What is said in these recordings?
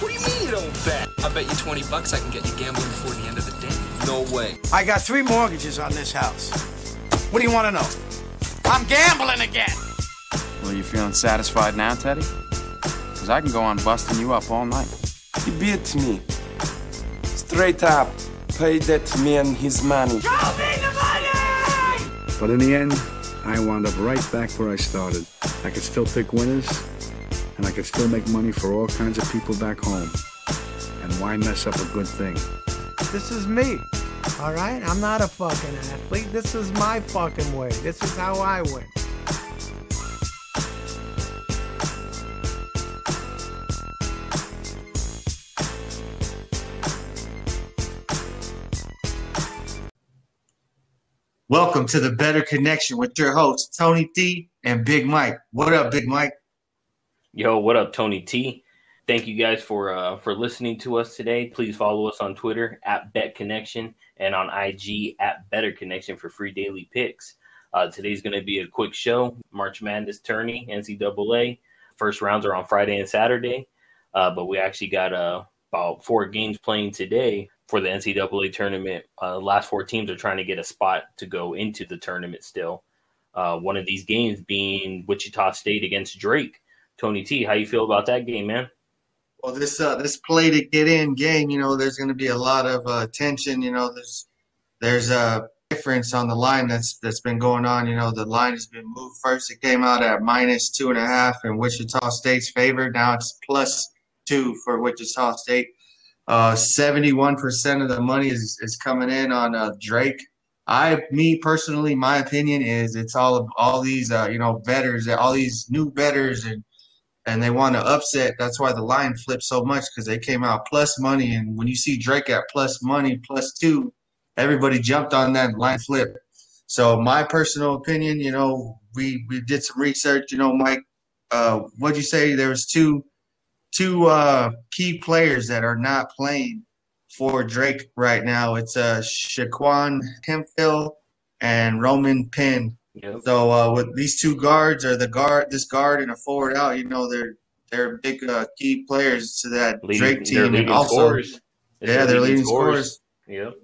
What do you mean you don't bet? I bet you 20 bucks I can get you gambling before the end of the day. No way. I got three mortgages on this house. What do you want to know? I'm gambling again. Well, you feeling satisfied now, Teddy? Because I can go on busting you up all night. He beat me. Straight up. Paid that man his money. Show me the money. But in the end, I wound up right back where I started. I could still pick winners, and I could still make money for all kinds of people back home. And why mess up a good thing? This is me. All right? I'm not a fucking athlete. This is my fucking way. This is how I win. Welcome to the Bettor Connection with your hosts, Tony T and Big Mike. What up, Big Mike? Yo, what up, Tony T? Thank you guys for uh, for listening to us today. Please follow us on Twitter at Bet Connection and on IG at Bettor Connection for free daily picks. Uh, today's going to be a quick show. March Madness tourney, NCAA. First rounds are on Friday and Saturday, uh, but we actually got uh, about four games playing today for the NCAA tournament. Uh, last four teams are trying to get a spot to go into the tournament still. Uh, one of these games being Wichita State against Drake. Tony T, how you feel about that game, man? Well, this uh, this play to get in game, you know, there's going to be a lot of uh, tension. You know, there's there's a difference on the line that's that's been going on. You know, the line has been moved. First, it came out at minus two and a half in Wichita State's favor. Now it's plus two for Wichita State. Uh, 71% of the money is, is coming in on uh, Drake. I, me personally, my opinion is it's all all these, uh, you know, betters, all these new betters, and and they want to upset. That's why the line flipped so much because they came out plus money, and when you see Drake at plus money, plus two, everybody jumped on that line flip. So my personal opinion, you know, we we did some research. You know, Mike, uh, what'd you say? There was two two uh, key players that are not playing for Drake right now. It's uh, ShanQuan Hemphill and Roman Penn. Yep. So uh, with these two guards or the guard, this guard and a forward out, you know, they're they're big uh, key players to that Leading- Drake team, and leading also scorers. yeah, they're leading scorers. Yep.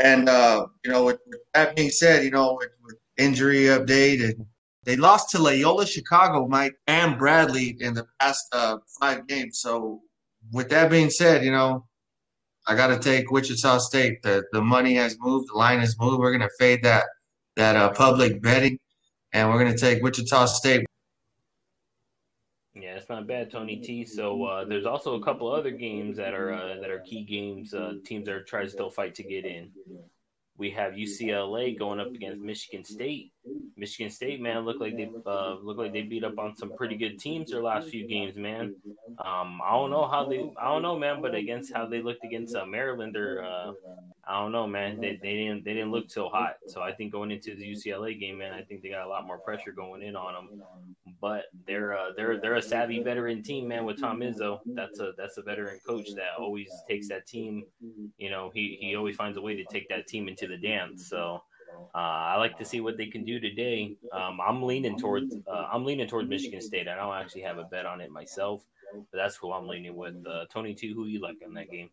And uh, you know, with, with that being said, you know, with, with injury update, and they lost to Loyola Chicago, Mike and Bradley in the past uh, five games. So, with that being said, you know, I got to take Wichita State. The the money has moved, the line has moved. We're gonna fade that that uh, public betting, and we're gonna take Wichita State. Yeah, it's not bad, Tony T. So uh, there's also a couple other games that are uh, that are key games. Uh, teams that are trying to still fight to get in. We have UCLA going up against Michigan State. Michigan State, man, look like they uh, look like they beat up on some pretty good teams their last few games, man. Um, I don't know how they, I don't know, man, but against how they looked against uh, Maryland, or uh, I don't know, man, they, they didn't they didn't look so hot. So I think going into the UCLA game, man, I think they got a lot more pressure going in on them. But they're uh, they're they're a savvy veteran team, man. With Tom Izzo, that's a that's a veteran coach that always takes that team. You know, he he always finds a way to take that team into the dance. So. Uh, I like to see what they can do today. Um, I'm leaning towards uh, I'm leaning towards Michigan State. I don't actually have a bet on it myself, but that's who I'm leaning with. Uh, Tony T, who you like in that game?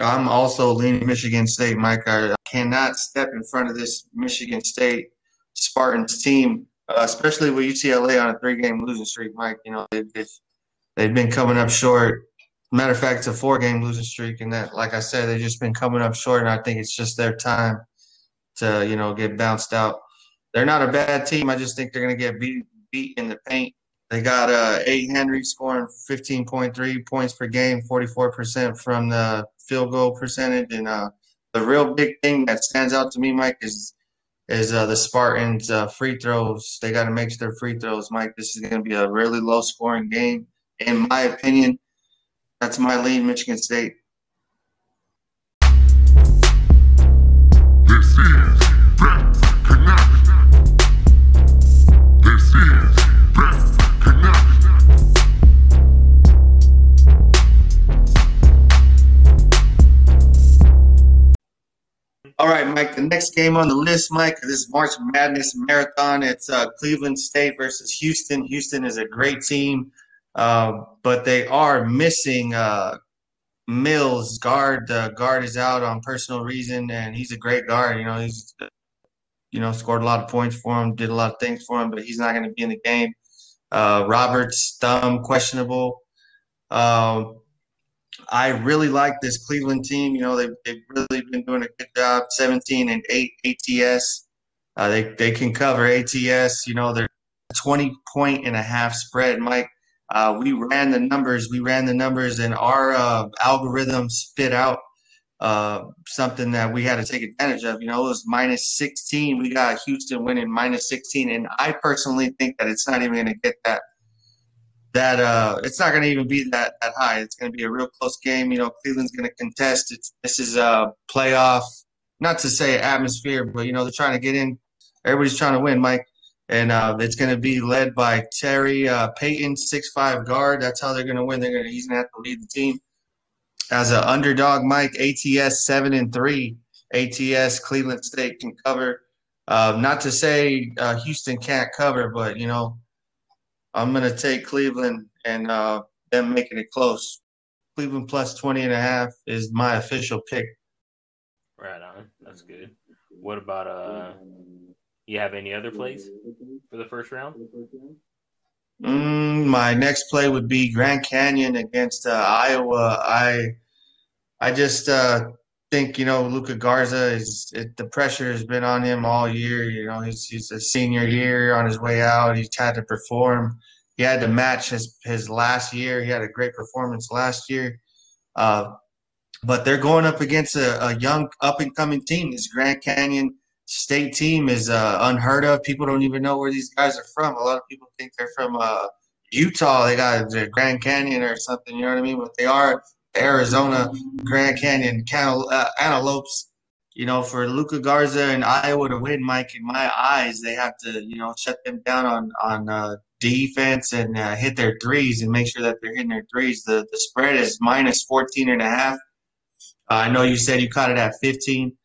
I'm also leaning Michigan State, Mike. I cannot step in front of this Michigan State Spartans team, uh, especially with UCLA on a three-game losing streak, Mike. You know they've they've been coming up short. Matter of fact, it's a four-game losing streak, and that, like I said, they've just been coming up short. And I think it's just their time to you know get bounced out. They're not a bad team. I just think they're going to get beat beat in the paint. They got uh, A. Henry scoring 15.3 points per game, 44% from the field goal percentage, and uh, the real big thing that stands out to me, Mike, is is uh, the Spartans' uh, free throws. They got to make their free throws, Mike. This is going to be a really low scoring game, in my opinion. That's my lead, Michigan State. Mike. The next game on the list, Mike, this is March Madness Marathon. It's uh, Cleveland State versus Houston. Houston is a great team. Uh, but they are missing uh, Mills guard. The guard is out on personal reason, and he's a great guard. You know, he's you know scored a lot of points for him, did a lot of things for him, but he's not going to be in the game. Uh, Roberts thumb questionable. Um, I really like this Cleveland team. You know, they've, they've really been doing a good job. 17 and 8 ATS. Uh, they, they can cover ATS. You know, they're 20 point and a half spread. Mike, uh, we ran the numbers. We ran the numbers, and our uh, algorithm spit out uh, something that we had to take advantage of. You know, it was minus 16. We got Houston winning minus 16, and I personally think that it's not even going to get that that uh, it's not going to even be that that high. It's going to be a real close game. You know, Cleveland's going to contest. It's this is a playoff, not to say atmosphere, but you know they're trying to get in. Everybody's trying to win, Mike, and uh, it's going to be led by Torrey uh, Patton, six five guard. That's how they're going to win. They're going to he's going to have to lead the team as an underdog. Mike ATS seven and three. ATS Cleveland State can cover. Uh, not to say uh, Houston can't cover, but you know I'm going to take Cleveland and uh, them making it close. Cleveland plus 20 and a half is my official pick. Right on. That's good. What about uh you have any other plays for the first round? Mm, my next play would be Grand Canyon against uh, Iowa. I I just uh, think you know Luka Garza is it, the pressure has been on him all year. You know he's he's a senior year on his way out. He's had to perform. He had to match his his last year. He had a great performance last year. Uh, but they're going up against a, a young up and coming team. This Grand Canyon State team is uh, unheard of. People don't even know where these guys are from. A lot of people think they're from uh, Utah. They got the Grand Canyon or something. You know what I mean? But they are Arizona Grand Canyon Cantal- uh, Antelopes. You know, for Luka Garza and Iowa to win, Mike, in my eyes, they have to you know shut them down on on uh, defense and uh, hit their threes and make sure that they're hitting their threes. The the spread is minus 14 and a half. Uh, I know you said you caught it at 15.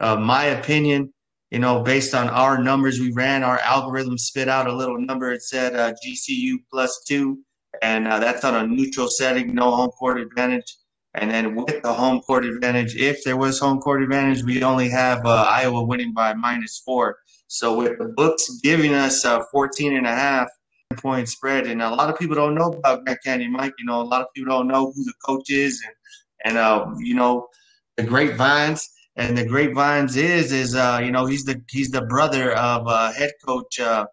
Uh, my opinion, you know, based on our numbers we ran, our algorithm spit out a little number. It said uh, GCU plus two, and uh, that's on a neutral setting, no home court advantage. And then with the home court advantage, if there was home court advantage, we only have uh, Iowa winning by minus four. So with the books giving us uh, 14 and a half point spread, and a lot of people don't know about Grand Canyon, Mike. You know, a lot of people don't know who the coach is, and and uh, you know, the grapevines. And the grapevines is is uh, you know he's the he's the brother of uh, head coach uh,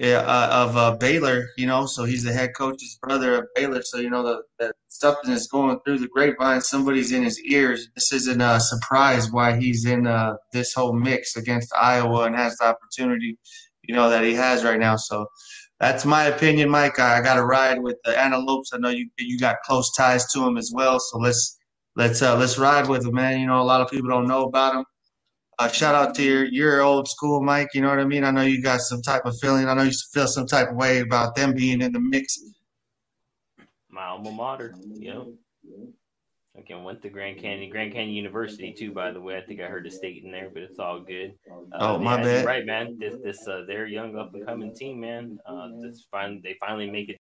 Drew uh, of uh, Baylor, you know, so he's the head coach's brother of Baylor. So you know the, the stuff that's going through the grapevine, somebody's in his ears. This isn't a surprise why he's in uh, this whole mix against Iowa and has the opportunity, you know, that he has right now. So that's my opinion, Mike. I, I got to ride with the Antelopes. I know you you got close ties to him as well. So let's let's uh, let's ride with him, man. You know, a lot of people don't know about him. Uh, shout out to your your old school, Mike. You know what I mean? I know you got some type of feeling. I know you feel some type of way about them being in the mix. My alma mater, you know. I can went to Grand Canyon, Grand Canyon University too. By the way, I think I heard the state in there, but it's all good. Uh, Oh, my yeah, bad. Right, man. This this uh, their young up and coming team, man. Uh, this fine. They finally make it.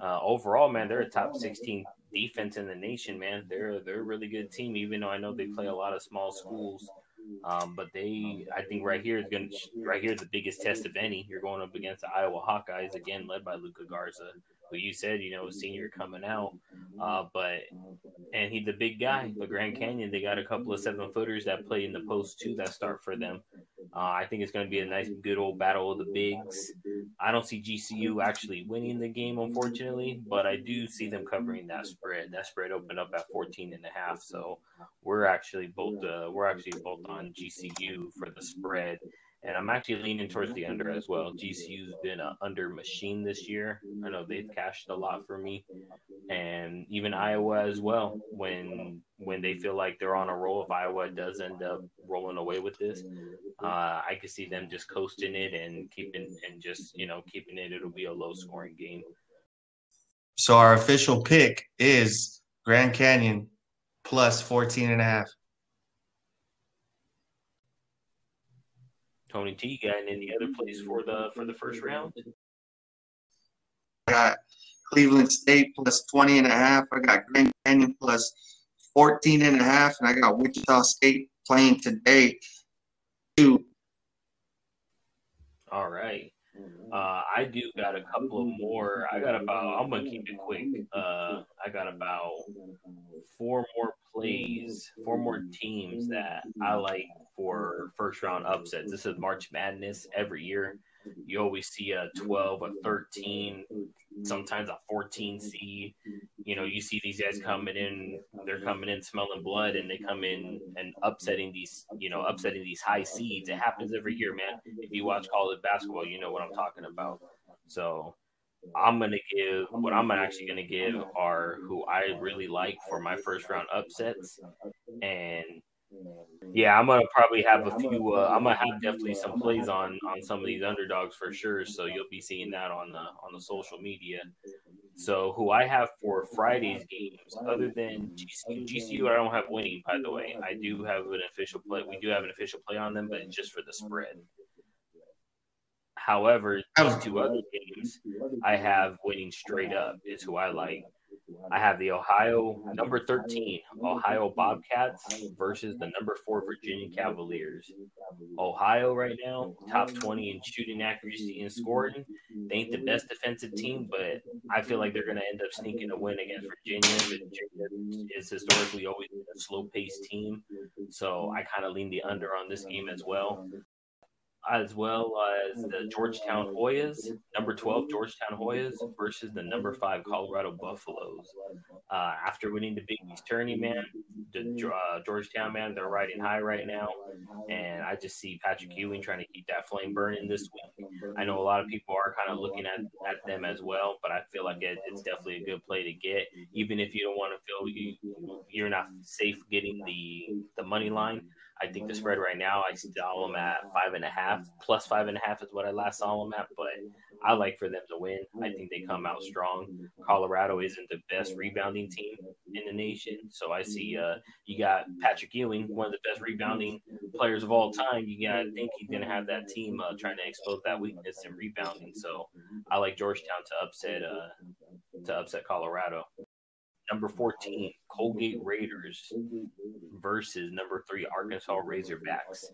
Uh, overall, man, they're a top sixteen defense in the nation, man. They're they're a really good team, even though I know they play a lot of small schools. Um, but they, I think, right here is going to right here is the biggest test of any. You're going up against the Iowa Hawkeyes again, led by Luka Garza, who you said you know senior coming out, uh, but and he's the big guy. But Grand Canyon, they got a couple of seven footers that play in the post too that start for them. Uh, I think it's going to be a nice, good old battle of the bigs. I don't see GCU actually winning the game, unfortunately, but I do see them covering that spread. That spread opened up at 14 and a half, so we're actually both uh, we're actually both on GCU for the spread. And I'm actually leaning towards the under as well. GCU's been an under machine this year. I know they've cashed a lot for me, and even Iowa as well. When when they feel like they're on a roll, if Iowa does end up rolling away with this, uh, I could see them just coasting it and keeping and just you know keeping it. It'll be a low scoring game. So our official pick is Grand Canyon plus 14 and a half. Tony T got in any other plays for the for the first round? I got Cleveland State plus 20 and a half. I got Grand Canyon plus 14 and a half, and I got Wichita State playing today. Two. All right. Uh, I do got a couple of more. I got about. I'm gonna keep it quick. Uh, I got about four more plays, four more teams that I like for first round upsets. This is March Madness every year. You always see a 12, a 13, sometimes a 14 seed. You know, you see these guys coming in, they're coming in smelling blood, and they come in and upsetting these, you know, upsetting these high seeds. It happens every year, man. If you watch college basketball, you know what I'm talking about. So I'm gonna give what I'm actually gonna give are who I really like for my first round upsets, and yeah, I'm gonna probably have a few. Uh, I'm gonna have definitely some plays on on some of these underdogs for sure. So you'll be seeing that on the on the social media. So who I have for Friday's games, other than GCU, I don't have winning. By the way, I do have an official play. We do have an official play on them, but just for the spread. However, these two other games I have winning straight up is who I like. I have the Ohio number 13 Ohio Bobcats versus the number 4 Virginia Cavaliers. Ohio right now top 20 in shooting accuracy and scoring. They ain't the best defensive team, but I feel like they're going to end up sneaking a win against Virginia. Virginia is historically always a slow-paced team, so I kind of lean the under on this game as well as well as the Georgetown Hoyas, number 12 Georgetown Hoyas versus the number 5 Colorado Buffaloes. Uh, after winning the Big East tourney, man, the uh, Georgetown, man, they're riding high right now. And I just see Patrick Ewing trying to keep that flame burning this week. I know a lot of people are kind of looking at, at them as well, but I feel like it, it's definitely a good play to get, even if you don't want to feel you, you're not safe getting the, the money line. I think the spread right now, I saw them at five and a half, plus five and a half is what I last saw them at. But I like for them to win. I think they come out strong. Colorado isn't the best rebounding team in the nation, so I see uh, you got Patrick Ewing, one of the best rebounding players of all time. You got to think he's going to have that team uh, trying to expose that weakness in rebounding. So I like Georgetown to upset uh, to upset Colorado. Number 14, Colgate Raiders versus number three, Arkansas Razorbacks.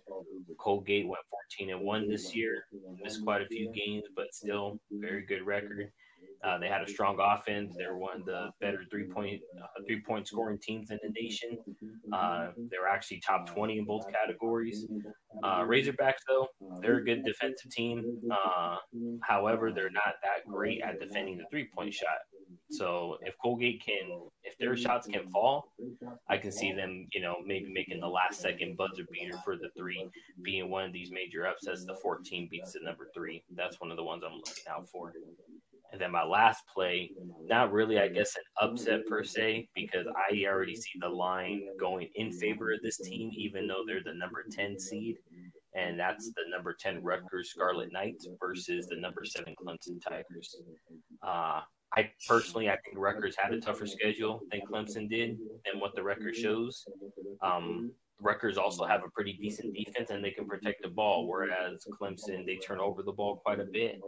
Colgate went 14 and 1 this year, missed quite a few games, but still very good record. Uh, they had a strong offense. They were one of the better three point uh, three point scoring teams in the nation. Uh, they were actually top twenty in both categories. Uh, Razorbacks though, they're a good defensive team. Uh, however, they're not that great at defending the three point shot. So if Colgate can, if their shots can fall, I can see them, you know, maybe making the last second buzzer beater for the three, being one of these major upsets. The 14 beats the number three. That's one of the ones I'm looking out for. And then my last play, not really, I guess, an upset per se, because I already see the line going in favor of this team, even though they're the number 10 seed. And that's the number 10 Rutgers Scarlet Knights versus the number 7 Clemson Tigers. Uh, I personally, I think Rutgers had a tougher schedule than Clemson did, and what the record shows. Um, Rutgers also have a pretty decent defense and they can protect the ball, whereas Clemson they turn over the ball quite a bit.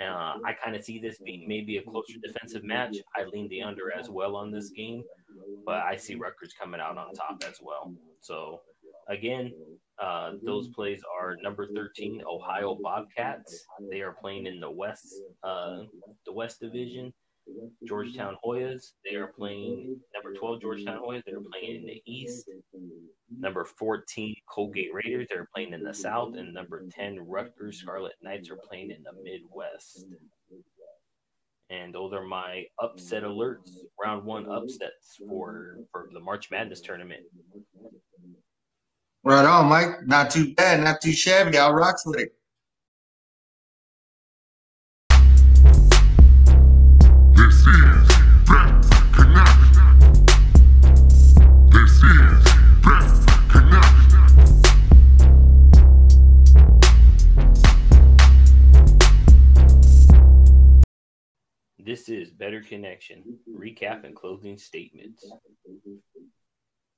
Uh, I kind of see this being maybe a closer defensive match. I lean the under as well on this game, but I see Rutgers coming out on top as well. So again, uh, those plays are number 13 Ohio Bobcats. They are playing in the West, uh, the West Division. Georgetown Hoyas. They are playing number 12 Georgetown Hoyas. They're playing in the East. Number 14 Colgate Raiders. They're playing in the South, and number 10 Rutgers Scarlet Knights are playing in the Midwest. And those are my upset alerts, round one upsets for for the March Madness tournament. Right on, Mike. Not too bad, not too shabby. I'll rocks with it. This is Bettor Connection. Recap and closing statements.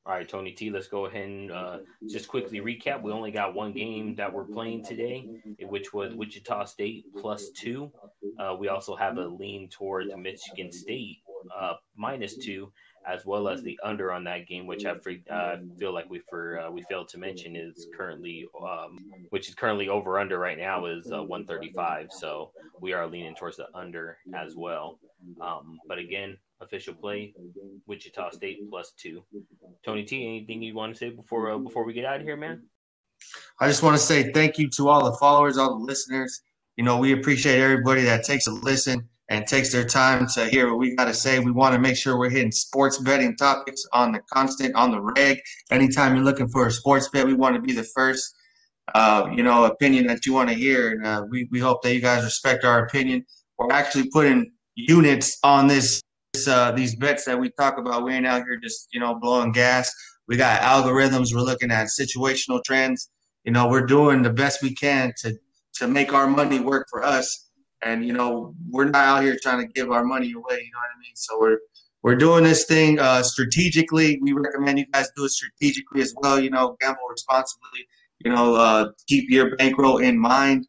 All right, Tony T, let's go ahead and uh, just quickly recap. We only got one game that we're playing today, which was Wichita State plus two. Uh, we also have a lean towards Michigan State uh, minus two, as well as the under on that game, which I uh, feel like we for uh, we failed to mention is currently, um, which is currently over under right now is uh, 135. So we are leaning towards the under as well. Um, but again, official play, Wichita State plus two. Tony T, anything you want to say before uh, before we get out of here, man? I just want to say thank you to all the followers, all the listeners. You know, we appreciate everybody that takes a listen and takes their time to hear what we got to say. We want to make sure we're hitting sports betting topics on the constant, on the reg. Anytime you're looking for a sports bet, we want to be the first, uh, you know, opinion that you want to hear. And uh, we, we hope that you guys respect our opinion. We're actually putting units on this uh, these bets that we talk about. We ain't out here just you know blowing gas. We got algorithms. We're looking at situational trends. You know, we're doing the best we can to to make our money work for us. And you know, we're not out here trying to give our money away. You know what I mean? So we're we're doing this thing uh, strategically. We recommend you guys do it strategically as well. You know, gamble responsibly. You know, uh, keep your bankroll in mind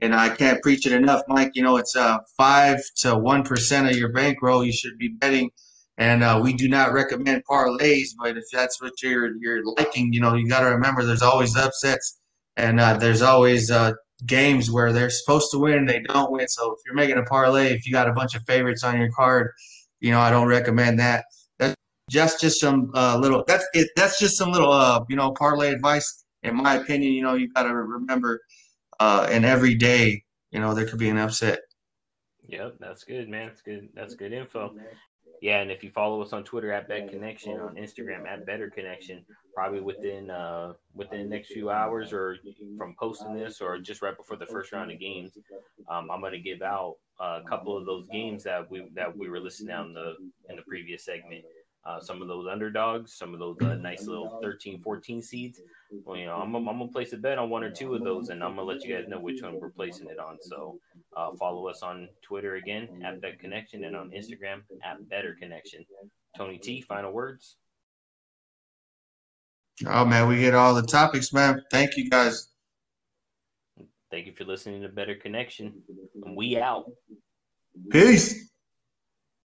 and I can't preach it enough, Mike. You know, it's uh, five to one percent of your bankroll you should be betting, and uh, we do not recommend parlays. But if that's what you're you're liking, you know, you got to remember there's always upsets, and uh, there's always uh, games where they're supposed to win, they don't win. So if you're making a parlay, if you got a bunch of favorites on your card, you know, I don't recommend that. That's just just some uh, little. That's it. That's just some little uh, you know parlay advice. In my opinion, you know, you got to remember uh, and every day, you know, there could be an upset. Yep, that's good, man. That's good. That's good info. Yeah, and if you follow us on Twitter at Bet Connection, on Instagram at Bettor Connection, probably within uh, within the next few hours, or from posting this, or just right before the first round of games, um, I'm going to give out a couple of those games that we that we were listing down the in the previous segment uh, some of those underdogs, some of those uh, nice little 13, 14 seeds. Well, you know, I'm, I'm gonna place a bet on one or two of those, and I'm gonna let you guys know which one we're placing it on. So, uh, follow us on Twitter again at Bet Connection and on Instagram at Bettor Connection. Tony T, final words. Oh man, we get all the topics, man. Thank you guys. Thank you for listening to Bettor Connection. we out. Peace.